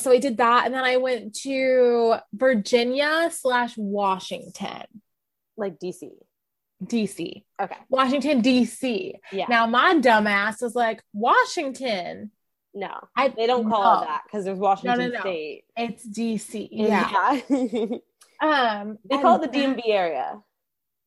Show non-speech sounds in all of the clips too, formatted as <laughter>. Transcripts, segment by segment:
No, so I did that, and then I went to Virginia slash Washington, Like DC. DC, Okay. Washington DC. Yeah. Now my dumbass was like Washington. no. I They don't call no, it that because there's Washington no. State. It's DC. Yeah. Yeah. <laughs> Um, they call it the DMV area.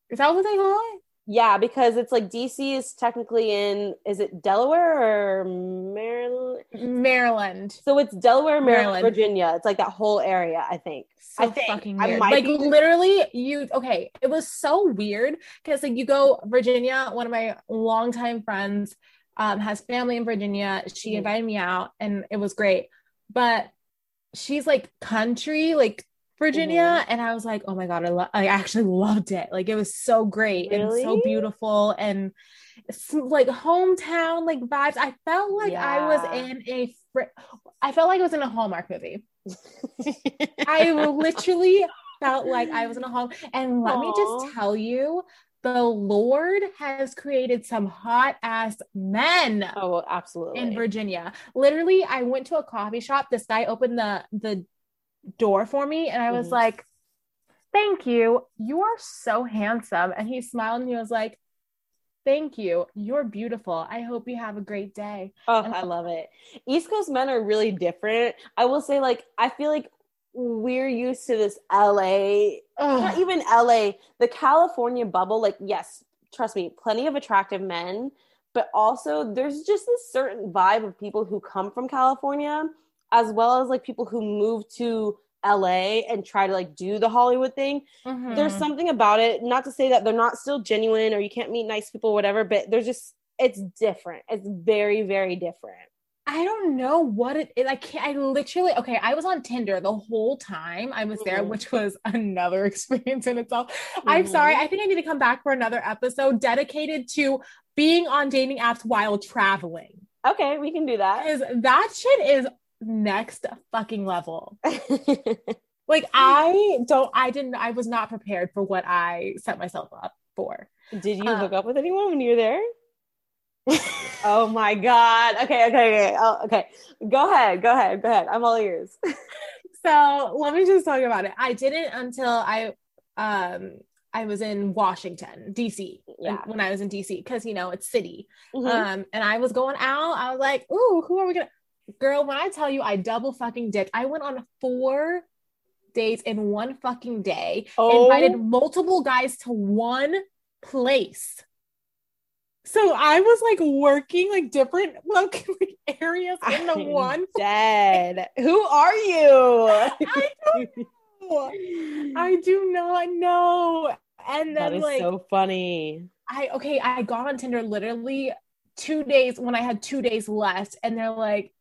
Is that what they call it? Yeah, because it's like DC is technically in is it Delaware or Maryland? Maryland. So it's Delaware, Maryland, Maryland. Virginia. It's like that whole area, I think. so I think. fucking I weird. Like be- literally, you okay? It was so weird because like you go Virginia. One of my longtime friends um, has family in Virginia. She Mhm. invited me out, and it was great. But she's like country, like Virginia, Mm-hmm. and I was like, oh my god, I, lo- I actually loved it. Like it was so great and so beautiful and. like hometown like vibes. I felt like I was in a fr- I felt like I was in a Hallmark movie. I literally felt like I was in a home. And let me just tell you, the Lord has created some hot ass men oh, absolutely. in Virginia. Literally, I went to a coffee shop. This guy opened the the door for me, and I was Mhm. like, "Thank you. You are so handsome." And he smiled and he was like, "Thank you. You're beautiful. I hope you have a great day." Oh, I love it. East Coast men are really different. I will say, like, I feel like we're used to this LA, not even LA, the California bubble. Like, yes, trust me, plenty of attractive men, but also there's just this certain vibe of people who come from California, as well as like people who move to LA and try to like do the Hollywood thing Mhm. there's something about it not to say that they're not still genuine or you can't meet nice people or whatever but there's just it's different it's very very different I don't know what it is. I can't, I literally, okay, I was on Tinder the whole time I was there, Mhm. which was <laughs> another experience in itself. I'm sorry. I think I need to come back for another episode dedicated to being on dating apps while traveling. okay we can do that Because that shit is next fucking level. <laughs> Like, I don't, I didn't, I was not prepared for what I set myself up for. did you Uh, hook up with anyone when you were there <laughs> oh my god okay okay okay oh, okay go ahead go ahead go ahead i'm all ears So let me just talk about it. I didn't until I um I was in Washington, DC. Yeah. When I was in DC, because you know it's city. Mhm. Um, and I was going out. I was like, "Ooh, who are we gonna?" Girl, when I tell you, I double fucking dick. I went on four dates in one fucking day. Oh. Invited multiple guys to one place. So I was like working like different <laughs> like, areas in the I'm one. dead <laughs> who are you <laughs> I don't know. I do not know. And then is like so funny I okay, I got on Tinder literally two days when I had two days left, and they're like,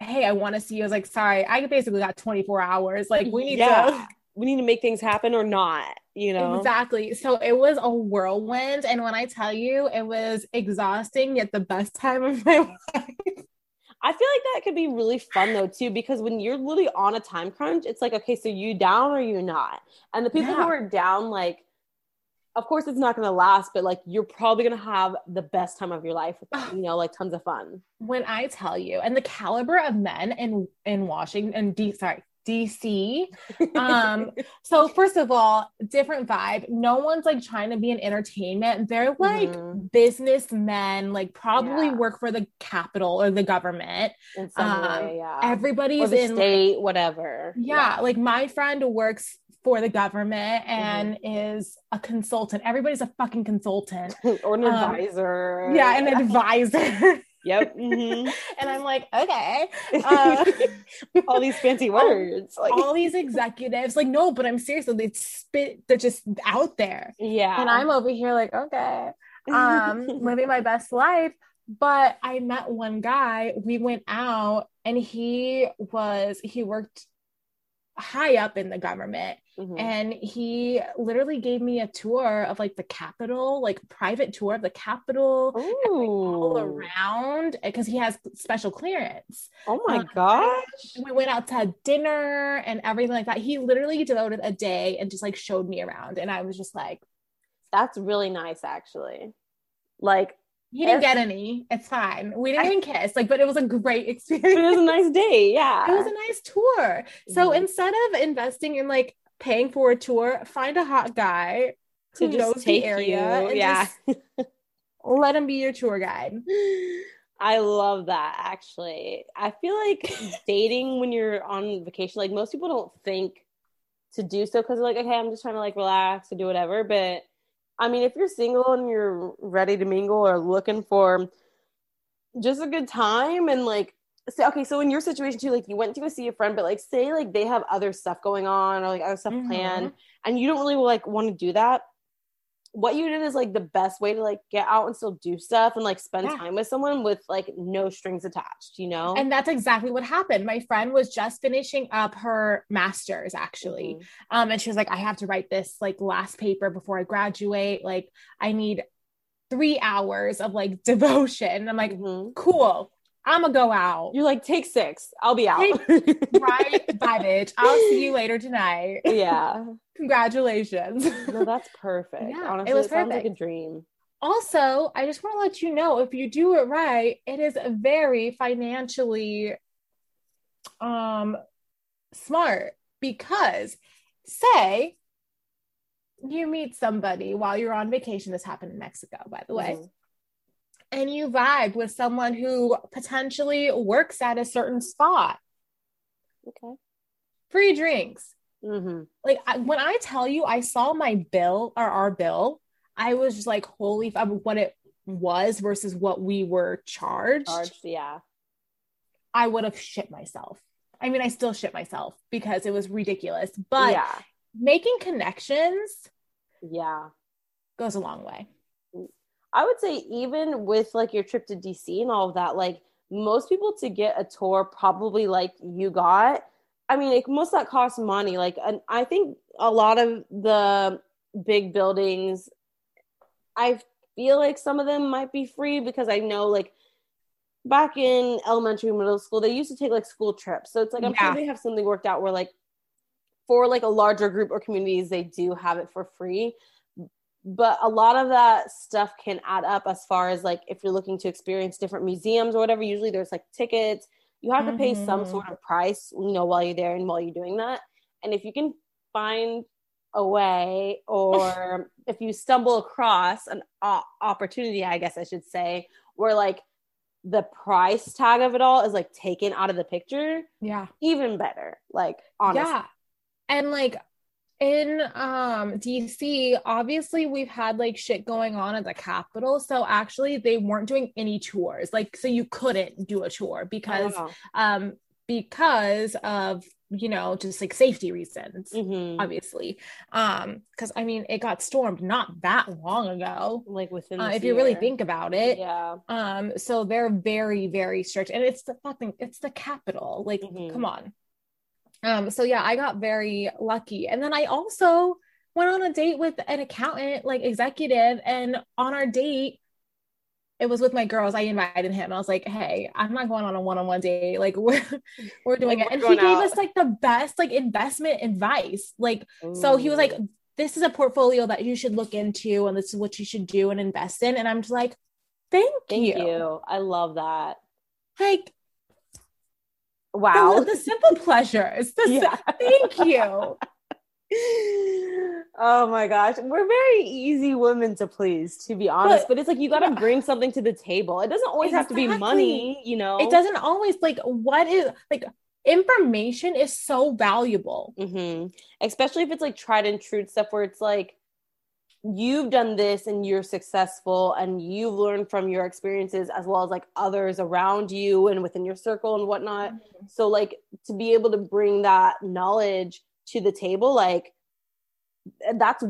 "Hey, I want to see you." I was like, "Sorry, I basically got 24 hours. Like, we need Yeah. we need to make things happen or not you know exactly." So it was a whirlwind, and when I tell you, it was exhausting yet the best time of my <laughs> life. I feel like that could be really fun though too, because when you're literally on a time crunch, it's like, okay, so you down or you not? And the people who Yeah. are down, like, of course it's not gonna last, but like you're probably gonna have the best time of your life with them, you know, like tons of fun. When I tell you, and the caliber of men in in Washington, D, sorry, DC, um <laughs> so first of all different vibe no one's like trying to be an entertainment they're like Mhm. businessmen like probably Yeah. work for the capital or the government in some um, way, yeah. everybody's in state, whatever. yeah, like my friend works for the government and is a consultant everybody's a fucking consultant <laughs> or an Um, advisor. yeah an <laughs> advisor Yep. <laughs> mhm. and i'm like okay uh, All these fancy words. Like, all these executives like no but i'm serious they spit they're just out there yeah. and I'm over here like, okay, um, living my best life. But I met one guy, we went out, and he was, he worked high up in the government. Mhm. And he literally gave me a tour of like the capital like private tour of the Capitol all around because he has special clearance. Oh my Uh, gosh. We went out to dinner and everything like that. He literally devoted a day and just like showed me around. And I was just like, That's really nice, actually. Like, He didn't get any. It's fine. We didn't even kiss. Like, but it was a great experience. <laughs> It was a nice day. Yeah. It was a nice tour. So Mhm. instead of investing in like paying for a tour, find a hot guy to who just knows take the area you. Yeah. just let him be your tour guide. <gasps> I love that actually. I feel like <laughs> dating when you're on vacation, like most people don't think to do so because they're like, okay, I'm just trying to like relax and do whatever. But I mean, if you're single and you're ready to mingle or looking for just a good time and like say okay, so in your situation too, like you went to go see a friend, but like say like they have other stuff going on or like other stuff Mhm. planned and you don't really like want to do that. What you did is like the best way to like get out and still do stuff and like spend Yeah. time with someone with like no strings attached, you know? And that's exactly what happened. My friend was just finishing up her master's actually. Mhm. Um, and she was like, I have to write this like last paper before I graduate. Like, I need three hours of like <laughs> devotion. I'm like, Mhm. cool. I'm gonna go out. You're like, take six. I'll be out. right? <laughs> Bye, bitch. I'll see you later tonight. yeah. <laughs> Congratulations. No, that's perfect. Yeah, it was it sounds like a dream. also, I just want to let you know if you do it right, it is very financially um smart because say you meet somebody while you're on vacation. This happened in Mexico, by the way. Mhm. And you vibe with someone who potentially works at a certain spot, Okay. free drinks. Mm-hmm. Like I, when I tell you, I saw my bill or our bill, I was just like, holy, f- what it was versus what we were charged. Charged, yeah. I would have shit myself. I mean, I still shit myself because it was ridiculous, but yeah. making connections Yeah. goes a long way. I would say even with like your trip to DC and all of that, like most people to get a tour probably like you got. I mean, it, most of that costs money. Like, and I think a lot of the big buildings, I feel like some of them might be free because I know like back in elementary, middle school, they used to take like school trips. So it's like I'm Yeah. sure they have something worked out where like for like a larger group or communities, they do have it for free but a lot of that stuff can add up as far as like if you're looking to experience different museums or whatever usually there's like tickets you have to pay some Mhm. sort of price you know while you're there and while you're doing that and if you can find a way or <laughs> if you stumble across an o- opportunity i guess i should say where like the price tag of it all is like taken out of the picture Yeah. even better like honestly Yeah. And like in um DC, obviously we've had like shit going on at the Capitol. So actually they weren't doing any tours. Like so you couldn't do a tour because Oh. um because of you know just like safety reasons Mhm. obviously um because i mean it got stormed not that long ago like within uh, if you really think about it yeah um so they're very very strict and it's the fucking it's the capital like Mhm. come on um so yeah i got very lucky and then i also went on a date with an accountant like executive and on our date it was with my girls i invited him i was like hey i'm not going on a one-on-one date like <laughs> we're, we're doing Like, it and he gave out. us like the best like investment advice like so he was like this is a portfolio that you should look into and this is what you should do and invest in and i'm just like thank, Thank you. you. I love that. like Wow. the, the simple pleasures the, Yeah. thank you <laughs> oh my gosh. We're very easy women to please, to be honest. But, But- it's like you got to bring something to the table. It doesn't always have to be money, you know? it doesn't always like what is like information is so valuable hmm Especially if it's like tried and true stuff where it's like you've done this and you're successful and you've learned from your experiences as well as like others around you and within your circle and whatnot. Mm-hmm. So like to be able to bring that knowledge to the table, like that's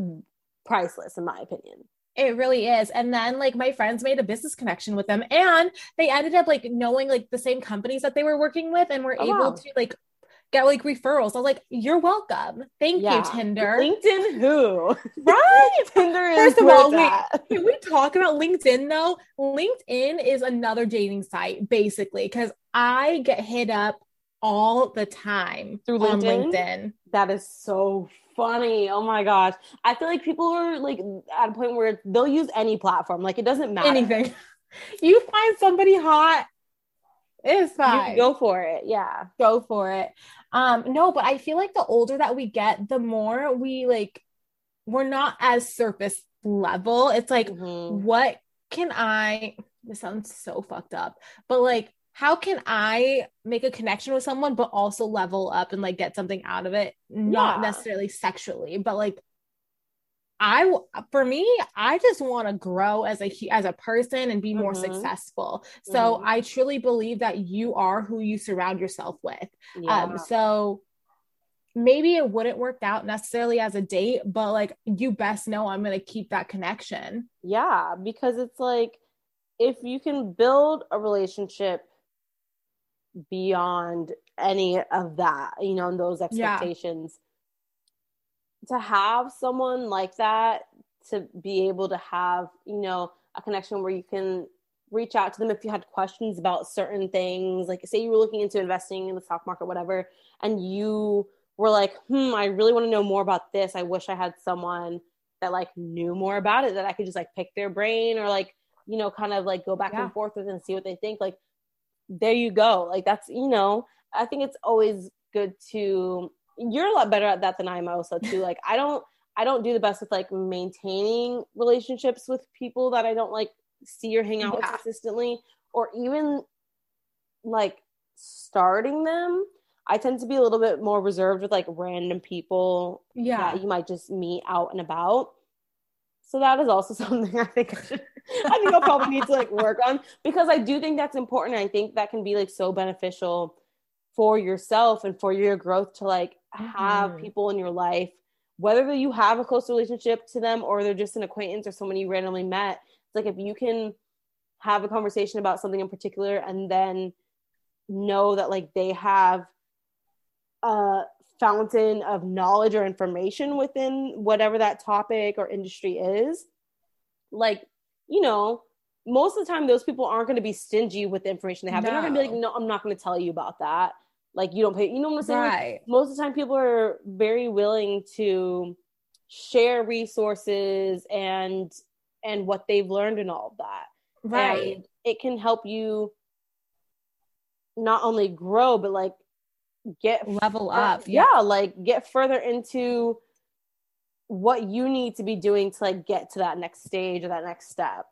priceless in my opinion. It really is. And then like my friends made a business connection with them and they ended up like knowing like the same companies that they were working with and were Oh, able wow. to like get like referrals. I was like, you're welcome. Thank Yeah. you, Tinder. LinkedIn who? right? <laughs> Tinder is First of all, we- Can we talk about LinkedIn though? LinkedIn is another dating site basically because I get hit up all the time Through on LinkedIn? LinkedIn. That is so funny. Oh my gosh. I feel like people are like at a point where they'll use any platform. Like it doesn't matter. Anything. <laughs> you find somebody hot, it's fine. go for it. Yeah. Go for it. Um, no, but I feel like the older that we get, the more we like we're not as surface level. It's like, mm-hmm. what can I this sounds so fucked up, but like how can I make a connection with someone but also level up and like get something out of it? Not yeah. necessarily sexually, but like I for me, I just want to grow as a as a person and be more mm-hmm. successful. So mm-hmm. I truly believe that you are who you surround yourself with. Um, yeah. Um, so maybe it wouldn't work out necessarily as a date, but like you best know I'm going to keep that connection. Yeah, because it's like if you can build a relationship beyond any of that, you know, and those expectations. Yeah to have someone like that to be able to have you know a connection where you can reach out to them if you had questions about certain things. Like say you were looking into investing in the stock market whatever and you were like hmm i really want to know more about this. I wish i had someone that like knew more about it that i could just like pick their brain or like you know kind of like go back yeah. and forth with and see what they think. Like there you go. Like that's you know i think it's always good to you're a lot better at that than I am also too. Like I don't I don't do the best with like maintaining relationships with people that I don't like see or hang out yeah. with consistently or even like starting them. I tend to be a little bit more reserved with like random people yeah. that you might just meet out and about. So that is also <laughs> something I think I should I think I'll probably need to like work on because I do think that's important. I think that can be like so beneficial for yourself and for your growth to like have mm-hmm. people in your life whether you have a close relationship to them or they're just an acquaintance or someone you randomly met it's like if you can have a conversation about something in particular and then know that like they have a fountain of knowledge or information within whatever that topic or industry is like you know most of the time those people aren't going to be stingy with the information they have no. they're not going to be like no i'm not going to tell you about that like you don't pay you know what i'm saying right. most of the time people are very willing to share resources and and what they've learned and all of that right and it can help you not only grow but like get level up yeah. yeah like get further into what you need to be doing to like get to that next stage or that next step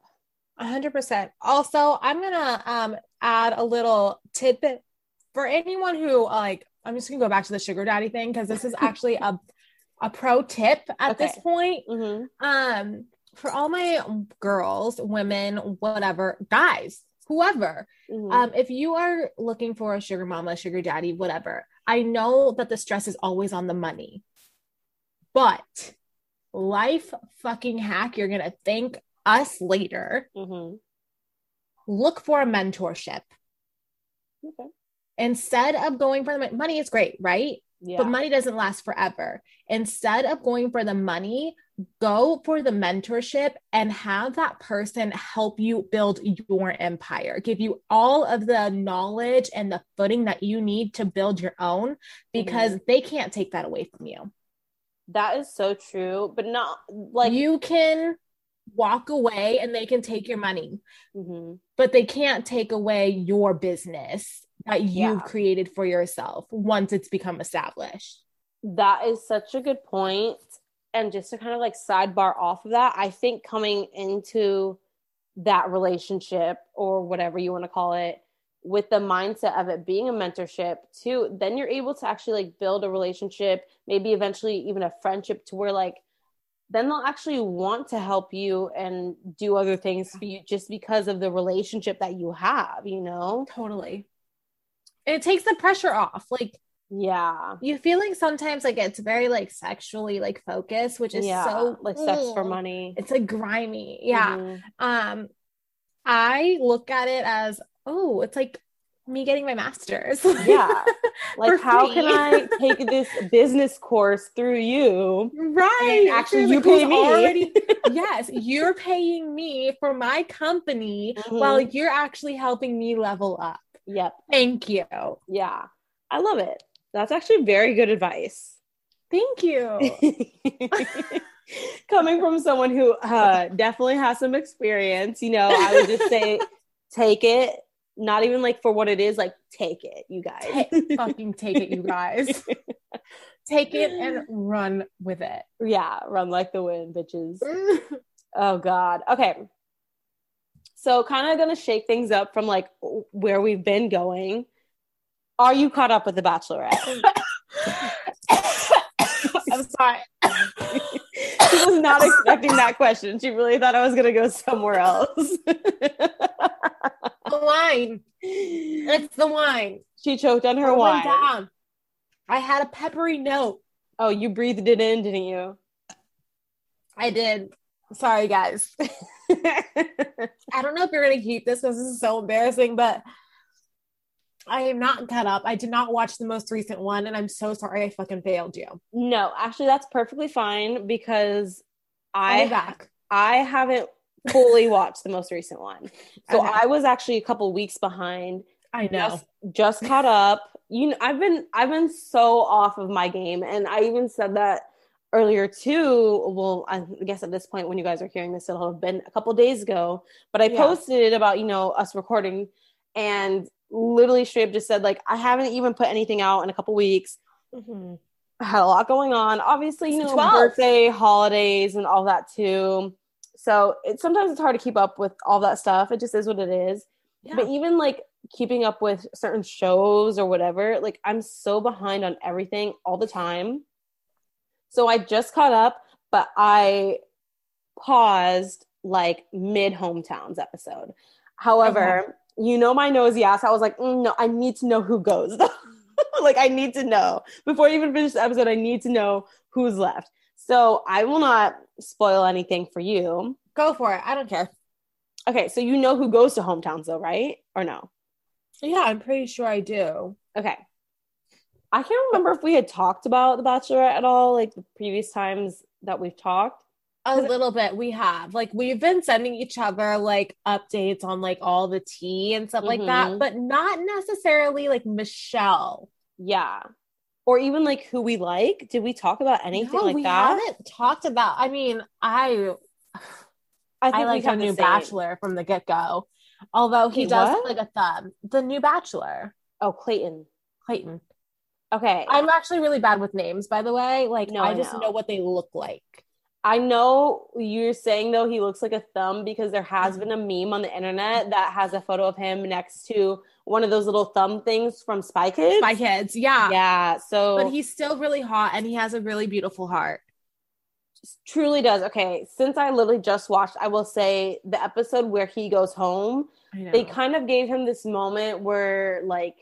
100% also i'm gonna um add a little tidbit for anyone who like i'm just gonna go back to the sugar daddy thing because this is <laughs> actually a a pro tip at okay. this point mm-hmm. um for all my girls women whatever guys whoever mm-hmm. um if you are looking for a sugar mama sugar daddy whatever i know that the stress is always on the money but life fucking hack you're gonna thank us later mm-hmm. look for a mentorship okay instead of going for the money money is great, right? Yeah. But money doesn't last forever. Instead of going for the money, go for the mentorship and have that person help you build your empire, give you all of the knowledge and the footing that you need to build your own because mm-hmm. they can't take that away from you. That is so true, but not like you can walk away and they can take your money, mm-hmm. but they can't take away your business that you've yeah. created for yourself once it's become established. That is such a good point. And just to kind of like sidebar off of that, I think coming into that relationship or whatever you want to call it with the mindset of it being a mentorship too, then you're able to actually like build a relationship, maybe eventually even a friendship to where like then they'll actually want to help you and do other things for you just because of the relationship that you have, you know? Totally it takes the pressure off. Like, yeah, you feel like sometimes like it's very like sexually like focused, which is yeah, so like sex for money. It's like grimy. Yeah. Mm-hmm. Um, I look at it as oh, it's like me getting my master's. Yeah. <laughs> Like how can I take this <laughs> business course through you? Right. Actually you pay me. Already, <laughs> yes, you're paying me for my company mm-hmm. while you're actually helping me level up. Yep. Thank you. Yeah. I love it. That's actually very good advice. Thank you. Coming from someone who uh, definitely has some experience, you know, I would just say take it. Not even like for what it is, like take it, you guys. Ta- <laughs> fucking take it, you guys. take it and run with it. Yeah, run like the wind, bitches. <laughs> oh God. Okay. So kind of gonna shake things up from like where we've been going. Are you caught up with the Bachelorette? <coughs> I'm sorry. she was not expecting that question. She really thought I was gonna go somewhere else. <laughs> the wine. It's the wine. She choked on her oh It wine. down. I had a peppery note. Oh, you breathed it in, didn't you? I did. Sorry, guys. <laughs> I don't know if you're gonna keep this because this is so embarrassing, but I am not caught up. I did not watch the most recent one, and I'm so sorry I fucking failed you. no, actually, that's perfectly fine because I back. I haven't fully watched the most recent one, so Okay. I was actually a couple weeks behind. I know. Just, just caught up. You know, I've been I've been so off of my game, and I even said that earlier too. Well, I guess at this point, when you guys are hearing this, it'll have been a couple days ago. But I Yeah. posted it about you know us recording, and literally straight up just said like I haven't even put anything out in a couple weeks. Mhm. I had a lot going on. Obviously, you know, birthday, holidays, and all that too. So it sometimes it's hard to keep up with all that stuff. It just is what it is. Yeah. But even like keeping up with certain shows or whatever, like I'm so behind on everything all the time. So I just caught up, but I paused like mid hometowns episode. However, you know my nosy ass. I was like, mm, no, I need to know who goes. <laughs> like I need to know before I even finish the episode. I need to know who's left. So I will not spoil anything for you. Go for it. I don't care. Okay, so you know who goes to hometowns though, right? Or no? Yeah, I'm pretty sure I do. Okay. I can't remember if we had talked about The Bachelorette at all, like the previous times that we've talked. A little bit we have. Like we've been sending each other like updates on like all the tea and stuff like that, Mhm. but not necessarily like Michelle. Yeah. Or even like who we like. Did we talk about anything No, like we that? We haven't talked about. I mean, I <sighs> I I we like the new. Bachelor from the get go. Although he Wait, does what? like a thumb. The new Bachelor, Oh, Clayton. Clayton. Okay. I'm actually really bad with names, by the way. Like No, I I just know. know what they look like. I know you're saying though he looks like a thumb because there has Mhm. been a meme on the internet that has a photo of him next to one of those little thumb things from Spy Kids. Spy kids, yeah. Yeah. So But he's still really hot and he has a really beautiful heart. truly does. Okay. Since I literally just watched, I will say the episode where he goes home, they kind of gave him this moment where like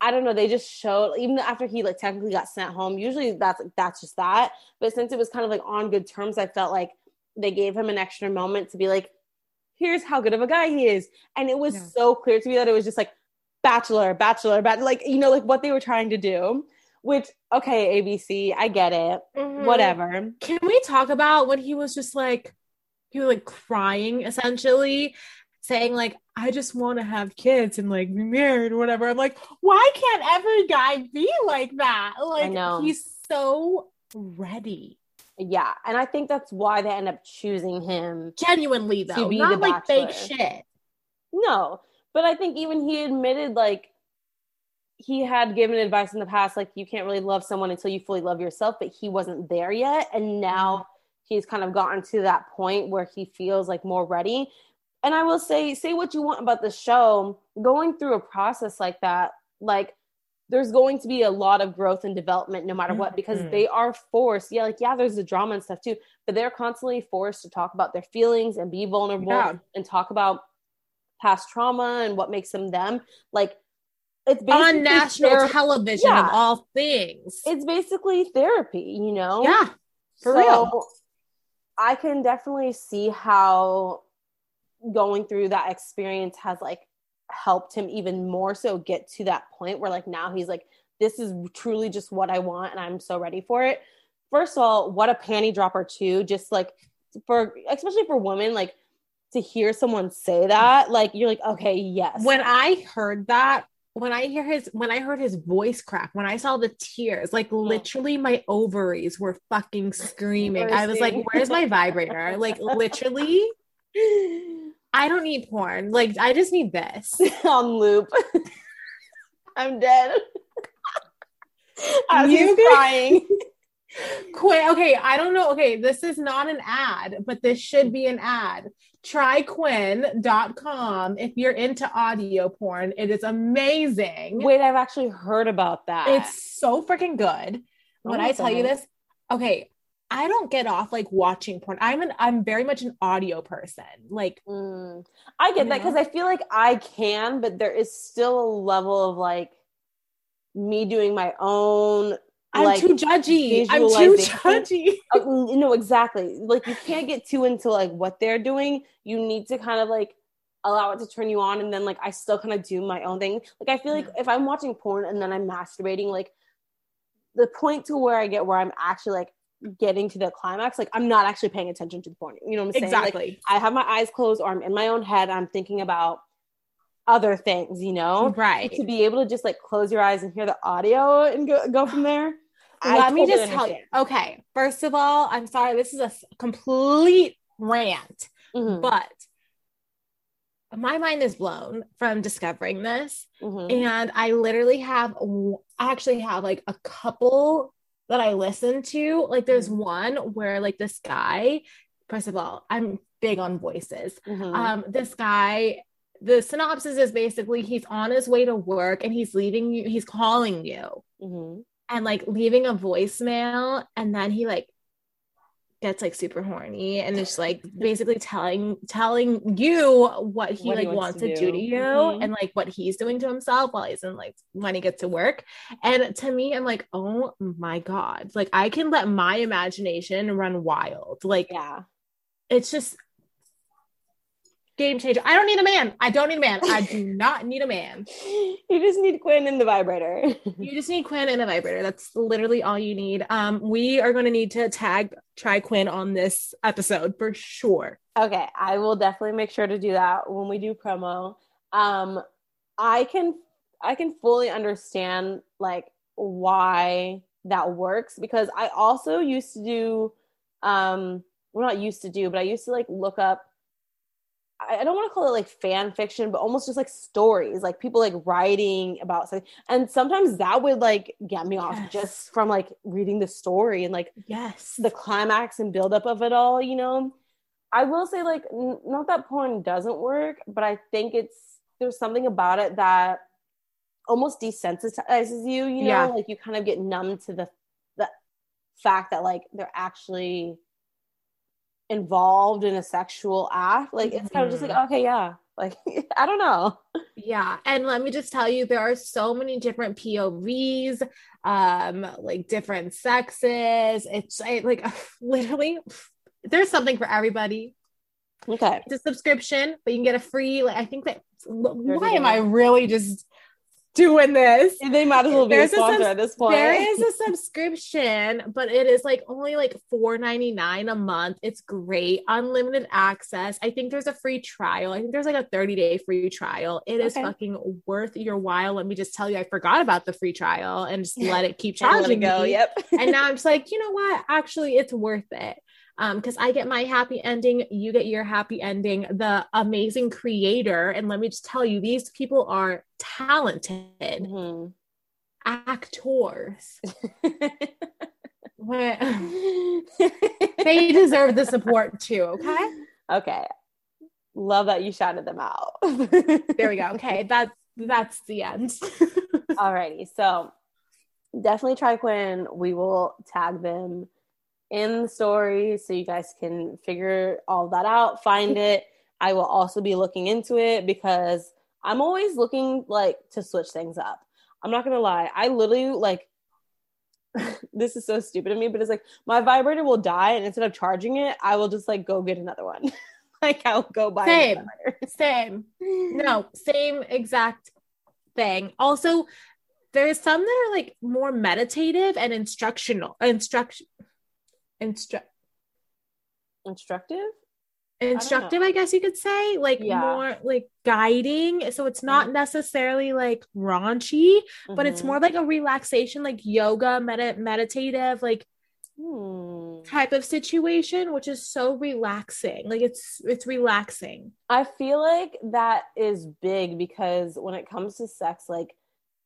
I don't know, they just showed even after he like technically got sent home, usually that's that's just that. But since it was kind of like on good terms, I felt like they gave him an extra moment to be like, here's how good of a guy he is. And it was Yeah. so clear to me that it was just like bachelor, bachelor, bachelor, like you know, like what they were trying to do. Which okay, ABC, I get it. Mhm. Whatever. Can we talk about when he was just like he was like crying essentially, saying like I just want to have kids and like be married or whatever. I'm like, why can't every guy be like that? Like he's so ready. Yeah. And I think that's why they end up choosing him Genuinely though, be not the like fake shit. No, but I think even he admitted like he had given advice in the past, like you can't really love someone until you fully love yourself, but he wasn't there yet. And now mm-hmm. he's kind of gotten to that point where he feels like more ready. And I will say, say what you want about the show, going through a process like that, like there's going to be a lot of growth and development no matter what, because Mhm. they are forced. Yeah, like yeah, there's the drama and stuff too, but they're constantly forced to talk about their feelings and be vulnerable Yeah. and talk about past trauma and what makes them them. Like it's basically On national therapy- television Yeah. of all things. It's basically therapy, you know? yeah. for real. I can definitely see how going through that experience has like helped him even more so get to that point where like now he's like this is truly just what I want and I'm so ready for it. First of all, what a panty dropper too, just like for especially for women like to hear someone say that, like you're like okay, yes. When I heard that, when I hear his when I heard his voice crack, when I saw the tears, like mm. literally my ovaries were fucking screaming. I was like, where's my vibrator? like literally <laughs> I don't need porn. Like I just need this. <laughs> on loop. <laughs> I'm dead. I was crying. <laughs> Quinn, okay, I don't know. Okay, this is not an ad, but this should be an ad. Tryquinn.com if you're into audio porn. It is amazing. Wait, I've actually heard about that. It's so freaking good. When oh I tell you this, okay, I don't get off like watching porn. I'm an I'm very much an audio person. Like mm, I get that because I feel like I can, but there is still a level of like me doing my own I'm like, too judgy. I'm too judgy. uh, no, exactly. Like you can't get too into like what they're doing. You need to kind of like allow it to turn you on, and then like I still kind of do my own thing. Like I feel like if I'm watching porn and then I'm masturbating, like the point to where I get where I'm actually like getting to the climax, like I'm not actually paying attention to the porn. You know what I'm saying? Exactly. Like, I have my eyes closed, or I'm in my own head. I'm thinking about other things. You know, right? To be able to just like close your eyes and hear the audio and go go from there let me just tell you. Okay, first of all, I'm sorry. This is a complete rant, mm-hmm. but my mind is blown from discovering this, mm-hmm. and I literally have. I actually have like a couple that I listen to. Like, there's mm-hmm. one where like this guy. First of all, I'm big on voices. Mm-hmm. Um, this guy the synopsis is basically he's on his way to work and he's leaving you he's calling you mm-hmm and like leaving a voicemail and then he like gets like super horny and it's like <laughs> basically telling telling you what he what like he wants, wants, to, do. do to you mm-hmm. and like what he's doing to himself while he's in like when he gets to work and to me i'm like oh my god like i can let my imagination run wild like yeah it's just game changer. I don't need a man. I don't need a man. I do <laughs> not need a man. You just need Quinn and the vibrator. you just need Quinn and a vibrator. That's literally all you need. Um, we are going to need to tag try Quinn on this episode for sure. Okay, I will definitely make sure to do that when we do promo. Um, I can I can fully understand like why that works because I also used to do um well not used to do, but I used to like look up I don't want to call it like fan fiction, but almost just like stories, like people like writing about something. And sometimes that would like get me off yes. just from like reading the story and like yes, the climax and buildup of it all, you know. I will say like n- not that porn doesn't work, but I think it's there's something about it that almost desensitizes you, you know, yeah. like you kind of get numb to the the fact that like they're actually involved in a sexual act like it's kind of just like mm-hmm. okay yeah like <laughs> i don't know. Yeah and let me just tell you there are so many different povs um like different sexes. It's like <laughs> literally there's something for everybody. Okay. It's a subscription but you can get a free like i think that why am i really just doing this. They might as well be There's a sponsor a at this point. There is a <laughs> subscription, but it is like only like $4.99 a month. It's great. Unlimited access. I think there's a free trial. I think there's like a 30 day free trial. It is okay. fucking worth your while. Let me just tell you, I forgot about the free trial and just let it keep charging go. Me. Yep. and now <laughs> I'm just like, you know what? Actually, it's worth it um because i get my happy ending you get your happy ending. The amazing creator and let me just tell you these people are talented mm-hmm. actors. <laughs> <laughs> They deserve the support too okay? Okay. Love that you shouted them out. There we go. <laughs> Okay That's that's the end. Alrighty so definitely try quinn. We will tag them in the story so you guys can figure all that out, find it. I will also be looking into it because I'm always looking like to switch things up. I'm not gonna lie, I literally like <laughs> this is so stupid of me, but it's like my vibrator will die, and instead of charging it, I will just like go get another one. <laughs> like I'll go buy same, <laughs> same. No, same exact thing. Also, there's some that are like more meditative and instructional, instruction, instru- instructive instructive, I, guess you could say, like Yeah. more like guiding. So it's not necessarily like raunchy, but it's more like a relaxation, like yoga, med- meditative, like Hmm. type of situation, which is so relaxing. Like it's it's relaxing. I feel like that is big because when it comes to sex, like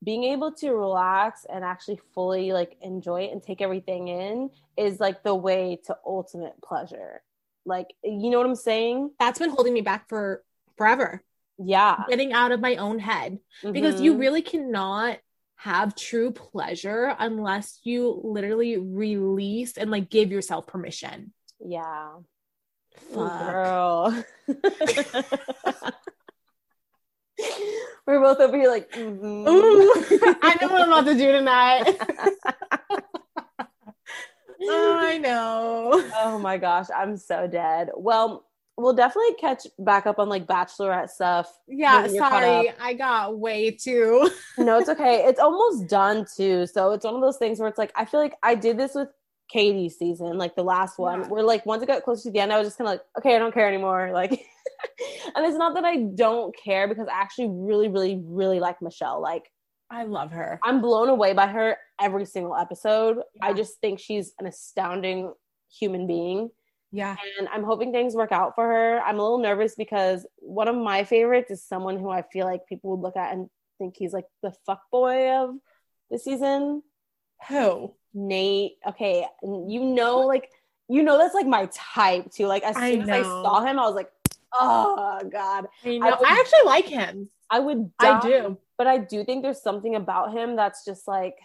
being able to relax and actually fully like enjoy it and take everything in is like the way to ultimate pleasure. Like, you know what I'm saying? That's been holding me back for forever. Yeah. Getting out of my own head. Because you Mhm. really cannot have true pleasure unless you literally release and like give yourself permission. yeah. Fuck. Girl. <laughs> <laughs> <laughs> We're both over here like, mhm. Ooh, I know what I'm about to do tonight. <laughs> I know. oh my gosh, I'm so dead. Well, we'll definitely catch back up on like bachelorette stuff. Yeah, when you're caught sorry. I got way too. <laughs> No, it's okay. it's almost done too. So it's one of those things where it's like I feel like I did this with Katie's season, like the last one, Yeah. where like once it got close to the end, I was just kind of like, okay, I don't care anymore. Like, <laughs> <laughs> and it's not that I don't care because I actually really, really, really like Michelle. Like, I love her. I'm blown away by her every single episode. I just think she's an astounding human being. Yeah. and I'm hoping things work out for her. I'm a little nervous because one of my favorites is someone who I feel like people would look at and think he's like the fuck boy of the season. Who? Nayte. Okay, and you know, like you know, that's like my type too. Like as I soon as I saw him, I was like, oh god, I know. would- I actually like him. I would. I do. but I do think there's something about him that's just like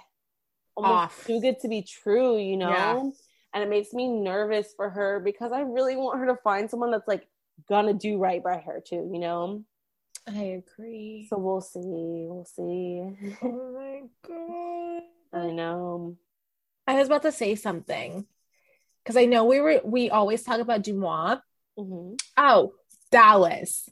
almost Off. too good to be true, you know? Yeah. And it makes me nervous for her because I really want her to find someone that's like gonna do right by her too, you know? I agree. So we'll see. We'll see. oh my god. I know. I was about to say something because I know we were we always talk about Dumois. hmm Oh, Dallas.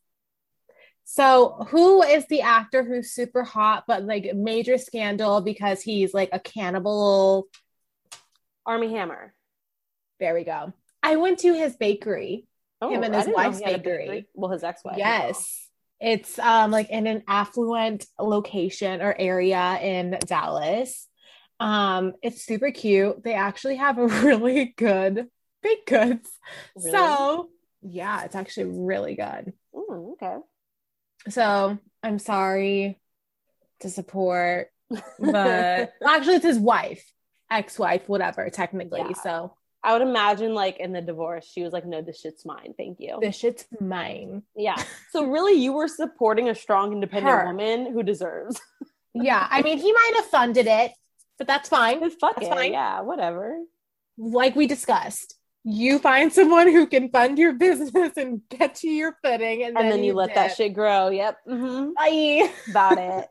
So, who is the actor who's super hot but like major scandal because he's like a cannibal? Armie Hammer. There we go. I went to his bakery. Him and his wife's a bakery. Well, his ex-wife. Yes. It's um like in an affluent location or area in Dallas. Um it's super cute. They actually have a <laughs> really good baked goods. Really? So, yeah, it's actually really good. Mm, okay. So, I'm sorry to support, <laughs> but actually it's his wife, ex-wife, whatever, technically. Yeah. So, I would imagine like in the divorce, she was like, "No, this shit's mine. Thank you." this shit's mine. Yeah. <laughs> So really, you were supporting a strong, independent Her. woman who deserves. <laughs> Yeah, I mean, he might have funded it, but that's fine. Fuck That's it. fine. Yeah. Whatever. like we discussed, you find someone who can fund your business and get you your footing, and, And then you let that shit grow. Yep. hmm Bye. About it.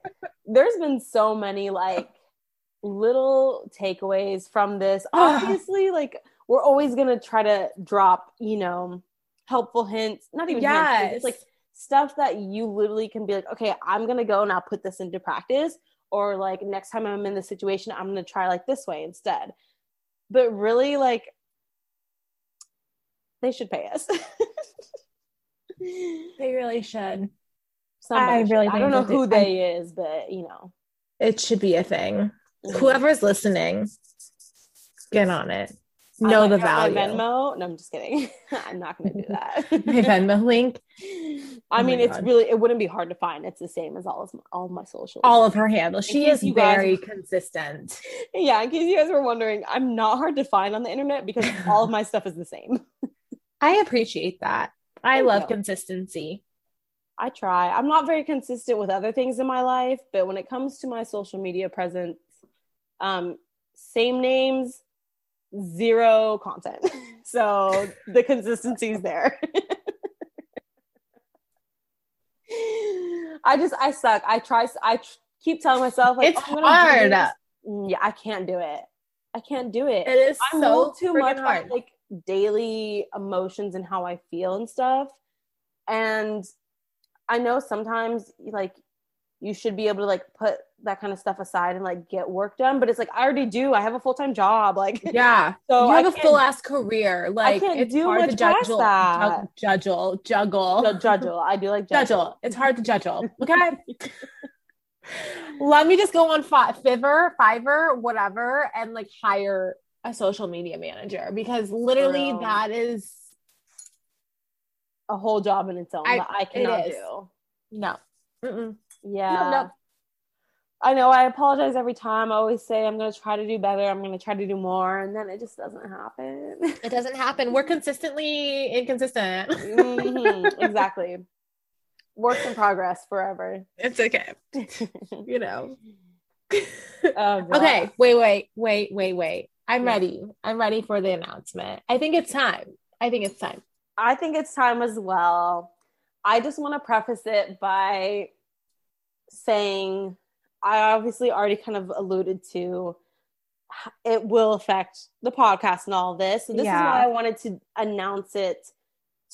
There's been so many like little takeaways from this. <sighs> Obviously, like we're always gonna try to drop, you know, helpful hints. Not even hints, but just like stuff that you literally can be like, okay, I'm gonna go and I'll put this into practice. Or like next time I'm in this situation, I'm gonna try like this way instead. But really, like they should pay us. <laughs> They really should. Somebody I should. really I don't know that they- who they is, but you know. It should be a thing. Mhm. Whoever's listening, get on it. I Know the value. My Venmo. No, I'm just kidding. <laughs> I'm not going to do that. My Venmo link. <laughs> I Oh mean, it's God. really it wouldn't be hard to find. It's the same as all of all of my socials. All of her handles. She is you guys- very consistent. yeah. In case you guys were wondering, I'm not hard to find on the internet because all of my stuff is the same. I appreciate that. I love consistency. I try. I'm not very consistent with other things in my life, but when it comes to my social media presence, um, same names, zero content. <laughs> so the consistency is there. <laughs> I just I suck. I try. I tr- keep telling myself like It's "Oh, I'm hard. Mm, Yeah, I can't do it. I can't do it. It is I so too much hard. like daily emotions and how I feel and stuff. And I know sometimes like you should be able to like put that kind of stuff aside and like get work done. But it's like I already do. I have a full time job. Like <laughs> yeah, so you have I a full ass career. Like I can't it's do hard to much past juggle, that. juggle, juggle, Ju- judgel. I do like juggle. judgel. It's hard to juggle. Okay. <laughs> Let me just go on Fi- Fiverr, Fiverr, whatever, and like hire a social media manager because literally real. that is A whole job in its own I- that I cannot do. no. Mm-mm. Yeah. no. I know I apologize every time. I always say I'm gonna try to do better, I'm gonna try to do more, and then it just doesn't happen. It doesn't happen. We're consistently inconsistent. Mhm, <laughs> exactly. Works in progress forever. It's okay. <laughs> You know. Oh, Okay, wait, wait, wait, wait, wait. I'm Yeah. ready. I'm ready for the announcement. I think it's time. I think it's time. I think it's time as well. I just want to preface it by saying I obviously already kind of alluded to it will affect the podcast and all this. So this Yeah. is why I wanted to announce it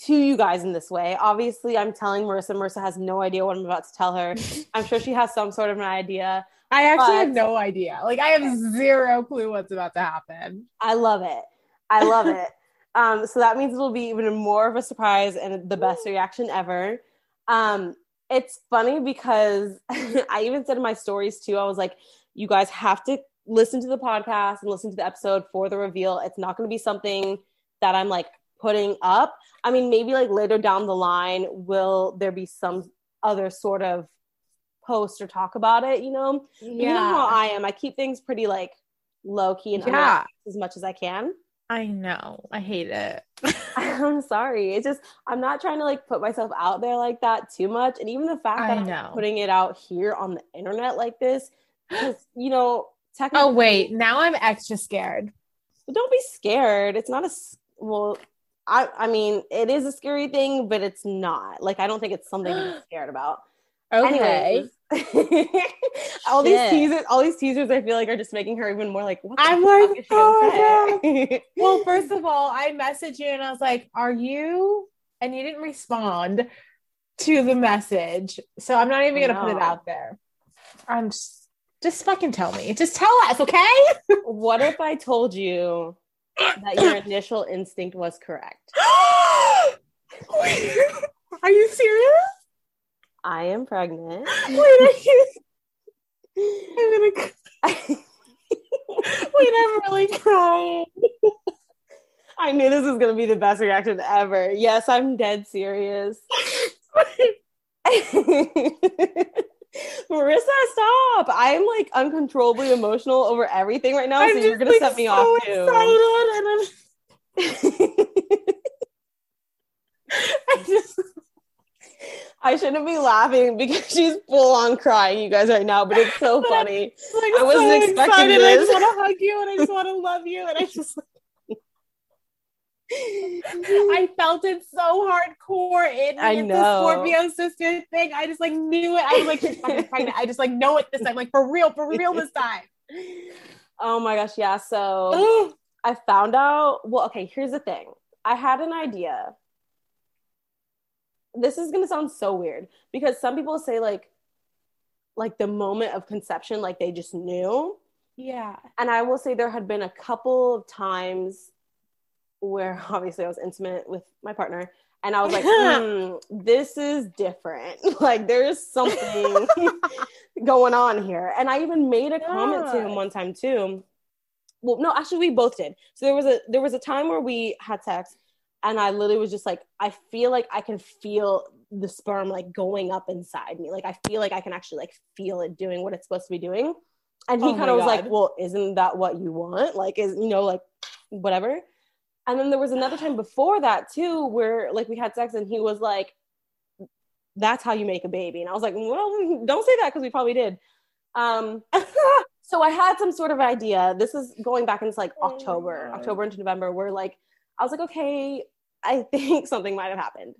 to you guys in this way. Obviously, I'm telling Marissa. Marissa has no idea what I'm about to tell her. <laughs> I'm sure she has some sort of an idea. I actually have no idea. Like I have zero clue what's about to happen. I love it. I love it. <laughs> Um, so that means it'll be even more of a surprise and the best reaction ever. Um, it's funny because <laughs> I even said in my stories too, I was like, you guys have to listen to the podcast and listen to the episode for the reveal. It's not going to be something that I'm like putting up. I mean, maybe like later down the line, will there be some other sort of post or talk about it, you know? But You know how I am. I keep things pretty like low key and Yeah. as much as I can. I know. I hate it. <laughs> I'm sorry. It's just I'm not trying to like put myself out there like that too much. And even the fact I that I'm putting it out here on the internet like this, you know, oh, technically oh wait, now I'm extra scared. don't be scared. It's not a well, I I mean, it is a scary thing, but it's not. Like I don't think it's something to be <gasps> scared about. Okay. <laughs> All these teasers, all these teasers, I feel like are just making her even more like. I'm like, is she gonna oh? <laughs> Well, first of all, I messaged you and I was like, "Are you?" And you didn't respond to the message, so I'm not even gonna put it out there. I'm just, just fucking tell me. Just tell us, okay? <laughs> what if I told you that your <coughs> initial instinct was correct? <gasps> Are you serious? I am pregnant. <laughs> Wait, are you? I'm gonna. Cry. Wait, I'm really crying. I knew this was going to be the best reaction ever. Yes, I'm dead serious. <laughs> Marissa, stop. I'm like uncontrollably emotional over everything right now, I'm so you're going to like, set me so off too. excited, and I'm, <laughs> I just. I shouldn't be laughing because <laughs> she's full on crying, you guys, right now, but it's so <laughs> funny. like I wasn't so expecting excited. I just want to hug you and I just want to love you and I <laughs> just I felt it so hardcore in. I It's the know. Scorpio sister thing. I just like knew it. I was like, she's pregnant. I just like know it this time, like for real, for real this time. Oh my gosh, yeah. So I found out. Well, okay, here's the thing. I had an idea. This is gonna sound so weird because some people say like, like the moment of conception, like they just knew. yeah. And I will say there had been a couple of times where <laughs> obviously I was intimate with my partner, and I was like, <laughs> hmm, this is different. <laughs> like there's something going on here. And I even made a comment to him one time too. Well, no, actually we both did. So there was a there was a time where we had sex and I literally was just like, I feel like I can feel the sperm like going up inside me. Like I feel like I can actually like feel it doing what it's supposed to be doing. And he Oh kind of was like, Well, isn't that what you want? Like, is you know, like whatever. And then there was another time before that too, where like we had sex and he was like, That's how you make a baby. And I was like, Well, don't say that because we probably did. Um <laughs> so I had some sort of idea. This is going back into like Oh October, God. October into November, where like I was like, okay, I think <laughs> something might have happened.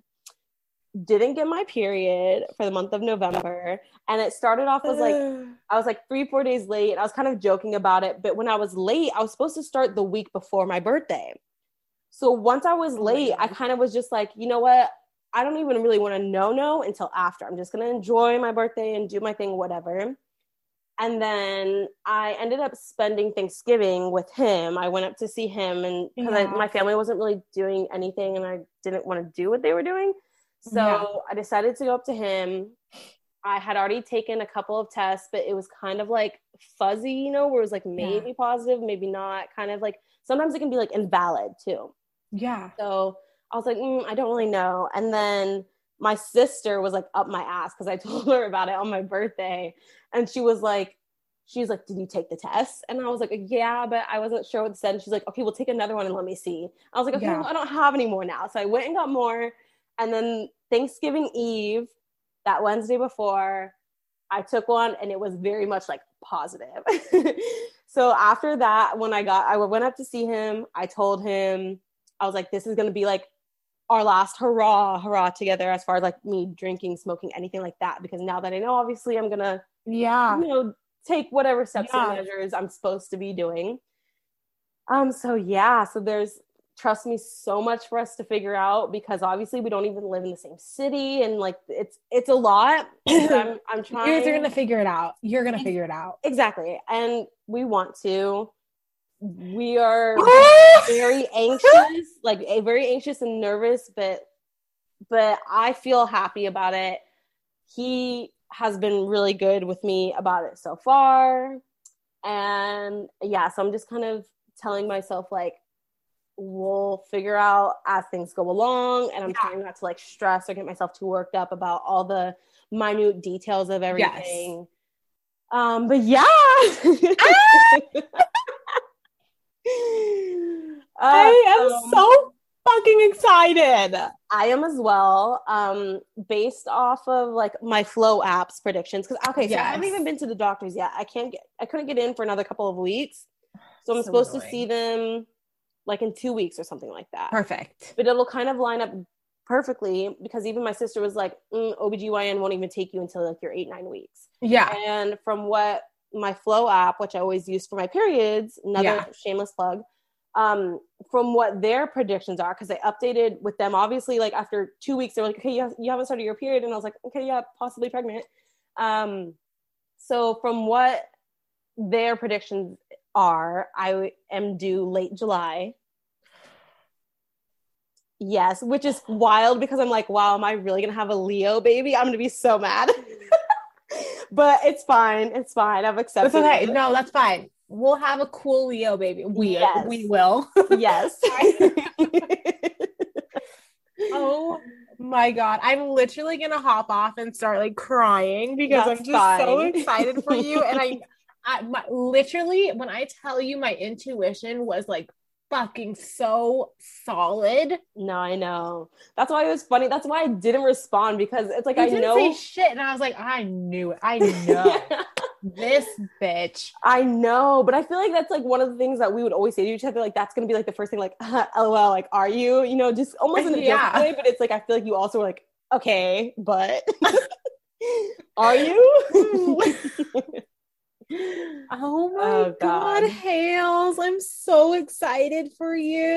Didn't get my period for the month of November. And it started off as like <sighs> I was like three, four days late. And I was kind of joking about it. But when I was late, I was supposed to start the week before my birthday. So once I was Oh late, I kind of was just like, you know what? I don't even really want to know no until after. I'm just gonna enjoy my birthday and do my thing, whatever. And then I ended up spending Thanksgiving with him. I went up to see him, and because Yeah. my family wasn't really doing anything, and I didn't want to do what they were doing, so Yeah. I decided to go up to him. I had already taken a couple of tests, but it was kind of like fuzzy, you know, where it was like maybe positive, maybe not. Kind of like sometimes it can be like invalid too. Yeah. So I was like, mm, I don't really know. And then my sister was like up my ass because I <laughs> told her about it on my birthday. And she was like, she was like, Did you take the test? And I was like, Yeah, but I wasn't sure what it said. And she's like, Okay, we'll take another one and let me see. I was like, Okay, Yeah. well, I don't have any more now. So I went and got more. And then Thanksgiving Eve, that Wednesday before, I took one and it was very much like positive. <laughs> so after that, when I got, I went up to see him, I told him, I was like, this is going to be like our last hurrah, hurrah together as far as like me drinking, smoking, anything like that. Because now that I know, obviously, I'm to, Yeah. you know, take whatever steps Yeah. and measures I'm supposed to be doing. Um, so yeah, so there's trust me so much for us to figure out because obviously we don't even live in the same city and like it's it's a lot. <clears throat> I'm I'm You trying guys are gonna figure it out. You're gonna figure it out. exactly and we want to we are very <laughs> anxious like eh, very anxious and nervous but but i feel happy about it. He has been really good with me about it so far. And yeah so i'm just kind of telling myself like we'll figure out as things go along. And i'm Yeah. trying not to like stress or get myself too worked up about all the minute details of everything. Um but yeah. I <laughs> Uh, am um, so fucking excited. I am as well. Um, based off of like my Flo apps predictions. Because okay, so I haven't even been to the doctors yet. I can't get. I couldn't get in for another couple of weeks, so I'm So supposed to see them like in two weeks or something like that. Perfect. But it'll kind of line up perfectly because even my sister was like, mm, "OBGYN won't even take you until like your eight nine weeks." Yeah. And from what my Flo app, which I always use for my periods, another Yeah. shameless plug, um, from what their predictions are, because I updated with them. Obviously, like after two weeks, they're like, "Okay, you, have, you haven't started your period," and I was like, "Okay, yeah, possibly pregnant." Um, so from what their predictions are, I am due late July. Yes, which is wild because I'm like, wow, am I really gonna have a Leo baby? I'm gonna be so mad. <laughs> but it's fine. It's fine. I've accepted That's okay. it. No, that's fine. We'll have a cool Leo baby. We Yes. we will. Yes. <laughs> oh my god. I'm literally gonna hop off and start like crying because That's I'm just so excited for you. And I <laughs> I my, literally when I tell you my intuition was like fucking so solid. no, I know. That's why it was funny. That's why I didn't respond because it's like You I didn't know say shit, and I was like, I knew it. I <laughs> know this bitch. I know, but I feel like that's like one of the things that we would always say to each other. Like that's gonna be like the first thing, like <laughs> LOL, like are you? You know, just almost in a Yeah. joking way. But it's like I feel like you also were like, okay, but <laughs> are you? <laughs> Oh my Oh, god. God. Hales, I'm so excited for you.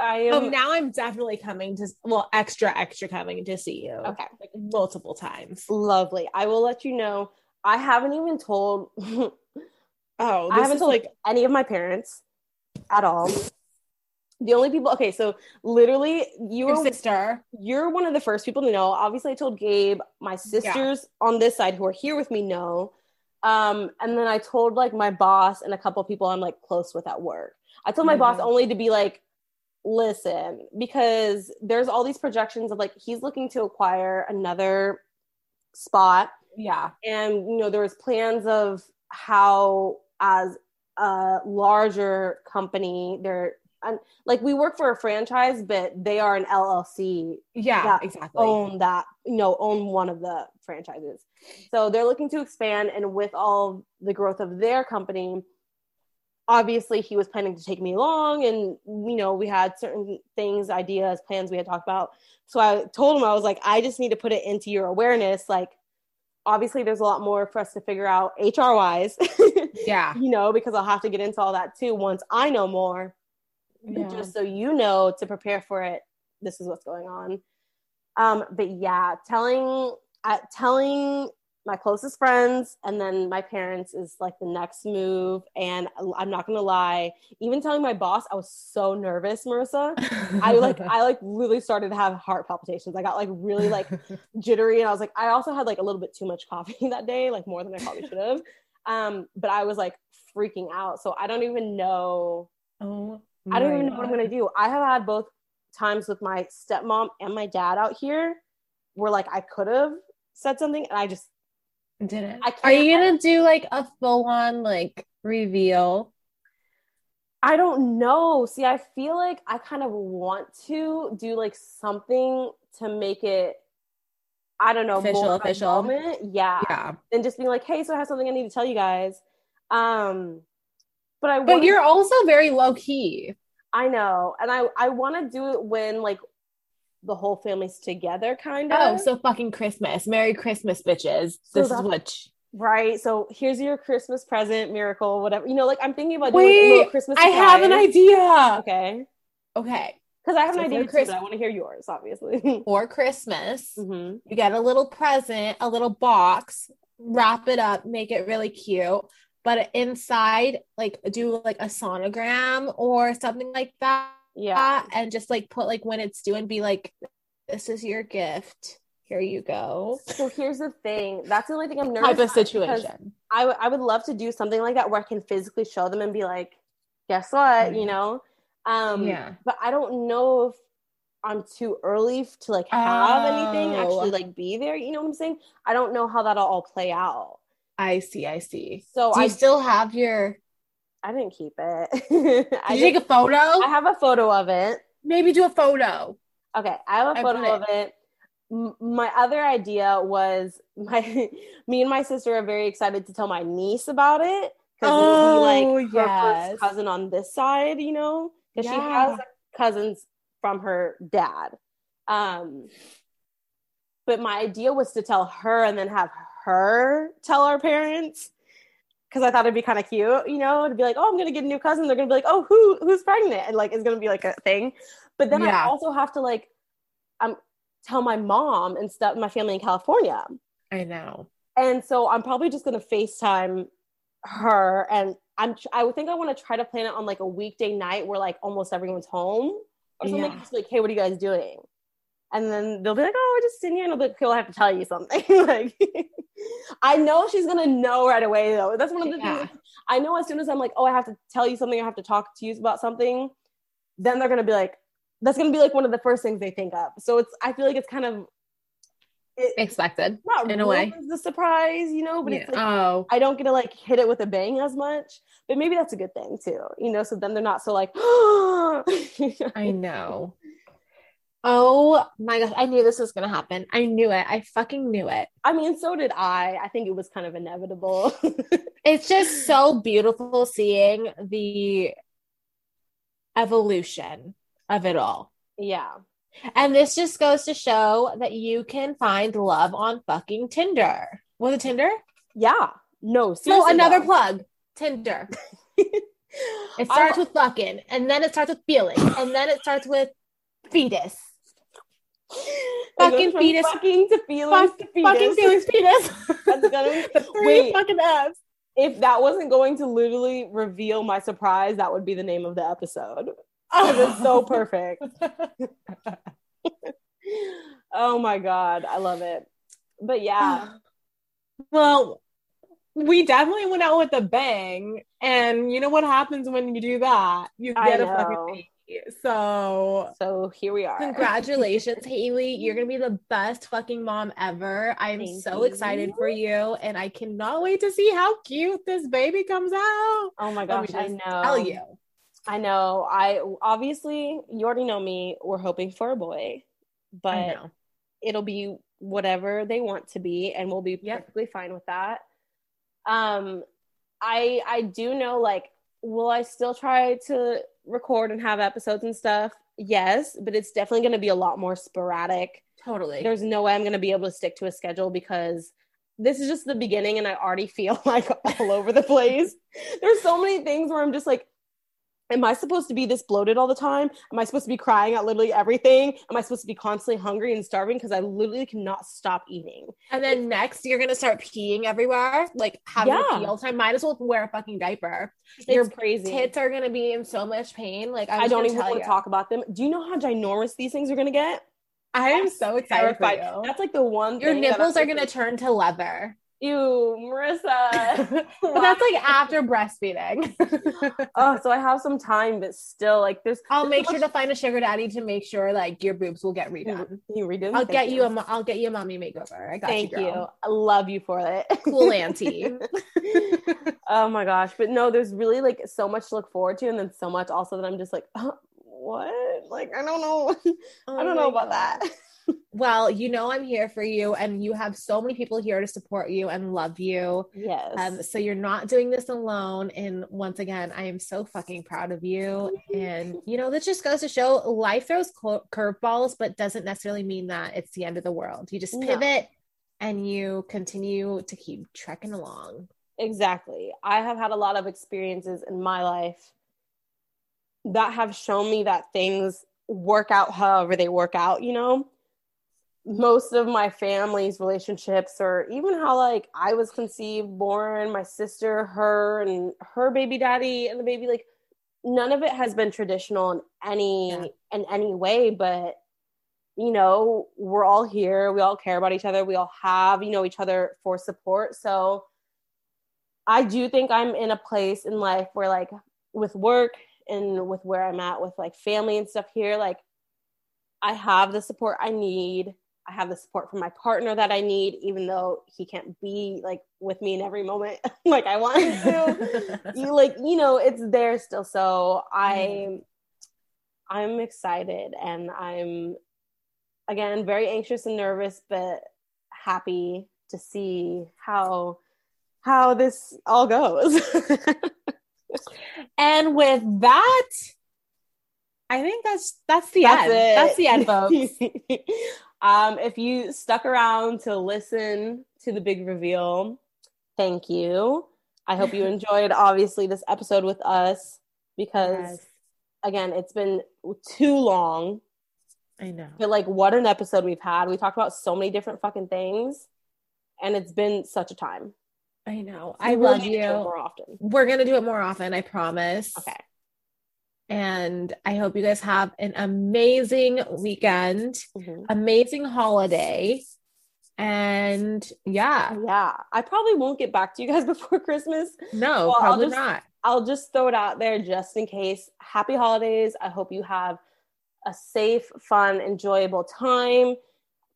I Oh, am um, now I'm definitely coming to well, extra, extra coming to see you. okay. Like multiple times. Lovely. I will let you know. I haven't even told <laughs> Oh, I haven't told like any of my parents at all. The only people okay, so literally you your were sister. you're one of the first people to know. Obviously, I told Gabe, my sisters on this side who are here with me know. Um, and then I told like my boss and a couple people I'm like close with at work. I told my boss Mhm. only to be like, listen, because there's all these projections of like he's looking to acquire another spot Yeah. and you know there was plans of how as a larger company they're and like we work for a franchise but they are an llc Yeah, Yeah. exactly. own that you know own one of the franchises so they're looking to expand and with all the growth of their company obviously he was planning to take me along and you know we had certain things ideas plans we had talked about so i told him i was like i just need to put it into your awareness like obviously there's a lot more for us to figure out hr wise <laughs> Yeah. you know because i'll have to get into all that too once i know more yeah. just so you know to prepare for it this is what's going on. Um, but yeah, telling uh, telling my closest friends and then my parents is like the next move. And I'm not gonna lie, even telling my boss, I was so nervous, Marissa. I like <laughs> I like really started to have heart palpitations. I got like really like <laughs> jittery, and I was like, I also had like a little bit too much coffee <laughs> that day, like more than I probably should have. Um, but I was like freaking out. So I don't even know. Oh, I don't even know my what I'm gonna do. I have had both times with my stepmom and my dad out here where like I could have said something and I just Didn't. I Are you gonna do like a full on like reveal? I don't know. See, I feel like I kind of want to do like something to make it I don't know, Official, more official. moment. Yeah. Yeah. And just being like, hey, so I have something I need to tell you guys. Um but I But you're also very low key. I know. And I I want to do it when like the whole family's together kind of. Oh, so fucking Christmas. Merry Christmas, bitches. So this is what Right. So here's your Christmas present, miracle, whatever. You know, like I'm thinking about doing like, a little Christmas. I have an idea. Okay. Okay. Because I have So an idea too, Chris- but I want to hear yours, obviously. <laughs> For Christmas, hmm you get a little present, a little box, wrap it up, make it really cute. But inside, like do like a sonogram or something like that. Yeah. And just like put like when it's due and be like, this is your gift. Here you go. So here's the thing. That's the only thing I'm nervous Type of about, because situation. I, w- I would love to do something like that where I can physically show them and be like, guess what? You know? Um, Yeah. But I don't know if I'm too early to like have anything Oh. actually like be there. You know what I'm saying? I don't know how that'll all play out. I see, I see. So Do you I still have your I didn't keep it. Did <laughs> I, you take a photo? I have a photo of it. Maybe do a photo. Okay, I have a I photo of it. M- My other idea was <laughs> my me and my sister are very excited to tell my niece about it because Oh, it'll be like her yes. first cousin on this side, you know, because she Yeah. has cousins from her dad. Um, but my idea was to tell her and then have her tell our parents because I thought it'd be kind of cute, you know, to be like, oh, I'm gonna get a new cousin. They're gonna be like, oh, who who's pregnant, and like it's gonna be like a thing. But then I also have to like, um, tell my mom and stuff, my family in California, I know. and so I'm probably just gonna Facetime her, and I'm I would think I want to try to plan it on like a weekday night where like almost everyone's home or something. Yeah. Just like, hey, what are you guys doing? And then they'll be like, "Oh, we're just sitting here," and I'll be like, "Okay, well, have to tell you something." <laughs> like, I know she's gonna know right away, though. That's one of the Yeah. things. I know as soon as I'm like, "Oh, I have to tell you something. I have to talk to you about something," then they're gonna be like, "That's gonna be like one of the first things they think of." So it's. I feel like it's kind of. It, Expected. not in a way. the surprise, you know, but Yeah. it's like oh, I don't get to like hit it with a bang as much. But maybe that's a good thing too, you know. So then they're not so like, <gasps> I know. Oh my gosh, I knew this was gonna happen. I knew it. I fucking knew it. I mean, so did I. I think it was kind of inevitable. <laughs> It's just so beautiful seeing the evolution of it all. yeah. And this just goes to show that you can find love on fucking Tinder. Was it Tinder? Yeah. No, No, another though. plug. Tinder. <laughs> It starts with fucking, and then it starts with feeling, and then it starts with fetus. <laughs> Fucking fetus. Fucking to feelings Fuck, to fetus. fucking feelings, fetus. <laughs> That's gonna- The <laughs> three wait. fucking F's. If that wasn't going to literally reveal my surprise, that would be the name of the episode. Oh. Because it's so perfect. oh my god, I love it. But yeah, <sighs> Well, we definitely went out with a bang, and you know what happens when you do that? You get a fucking. So, so here we are. congratulations, <laughs> Haley! You're gonna be the best fucking mom ever. I'm Thank so you. excited for you, and I cannot wait to see how cute this baby comes out. Oh my gosh, I know. Tell you, I know. I obviously you already know me. We're hoping for a boy, but it'll be whatever they want to be, and we'll be Yep. perfectly fine with that. Um, I I do know like, will I still try to record and have episodes and stuff? Yes, but it's definitely going to be a lot more sporadic. Totally. There's no way I'm going to be able to stick to a schedule because this is just the beginning and I already feel <laughs> like all over the place. There's so many things where I'm just like, am I supposed to be this bloated all the time? Am I supposed to be crying at literally everything? Am I supposed to be constantly hungry and starving because I literally cannot stop eating? And then next, you're gonna start peeing everywhere, like having Yeah. pee all the time. Might as well wear a fucking diaper. It's Your crazy. Tits are gonna be in so much pain. Like I'm I don't even want to talk about them. Do you know how ginormous these things are gonna get? I am so excited for Terrified. That's like the one. Your nipples are gonna turn to leather. Ew, Marissa. <laughs> but that's like after breastfeeding. <laughs> oh, so I have some time, but still, like, there's. I'll make sure to find a sugar daddy to make sure like your boobs will get redone. You redo? I'll Thank get you a mo- I'll get you a mommy makeover. I got you. Thank you. you. I love you for it. Cool auntie. <laughs> oh my gosh. But no, there's really like so much to look forward to, and then so much also that I'm just like, uh, what? Like, I don't know. I don't know about that. Well, you know I'm here for you, and you have so many people here to support you and love you. Yes. Um, so you're not doing this alone. And once again, I am so fucking proud of you. And you know, this just goes to show life throws cur- curveballs, but doesn't necessarily mean that it's the end of the world. You just No. pivot and you continue to keep trekking along. Exactly. I have had a lot of experiences in my life that have shown me that things work out however they work out, you know? Most of my family's relationships, or even how like I was conceived, born, my sister, her, and her baby daddy, and the baby, like none of it has been traditional in any Yeah. in any way, but you know, we're all here, we all care about each other, we all have, you know, each other for support. So I do think I'm in a place in life where like with work and with where I'm at with like family and stuff here, like I have the support I need. I have the support from my partner that I need, even though he can't be like with me in every moment <laughs> like I want to. <laughs> you like, you know, it's there still. So I mm-hmm. I'm excited and I'm again very anxious and nervous, but happy to see how how this all goes. <laughs> And with that, I think that's that's the That's end. it. That's the end, folks. Um, if you stuck around to listen to the big reveal, thank you. I hope you <laughs> enjoyed obviously this episode with us because Yes, again, it's been too long. I know. But like what an episode we've had. We talked about so many different fucking things and it's been such a time. I know. I love need to do it you. more often. We're gonna do it more often, I promise. Okay. And I hope you guys have an amazing weekend, Mhm. amazing holiday. And yeah, Yeah, I probably won't get back to you guys <laughs> before Christmas. no, Well, I'll probably just- not. I'll just throw it out there just in case. Happy holidays. I hope you have a safe, fun, enjoyable time.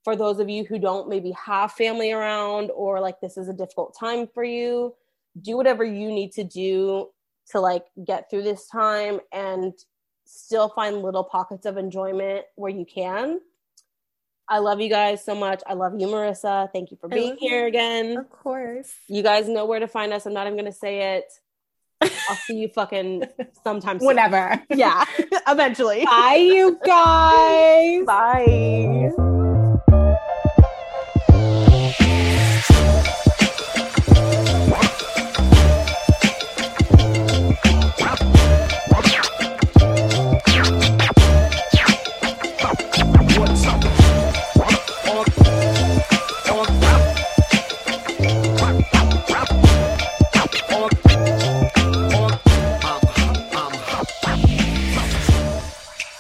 For those of you who don't maybe have family around or like this is a difficult time for you, do whatever you need to do to like get through this time and still find little pockets of enjoyment where you can. I love you guys so much. I love you, Marissa. Thank you for being love you. here again. Of course. You guys know where to find us. I'm not even going to say it. I'll see you fucking <laughs> sometime soon. Whenever. Yeah, <laughs> eventually. Bye, you guys. Bye.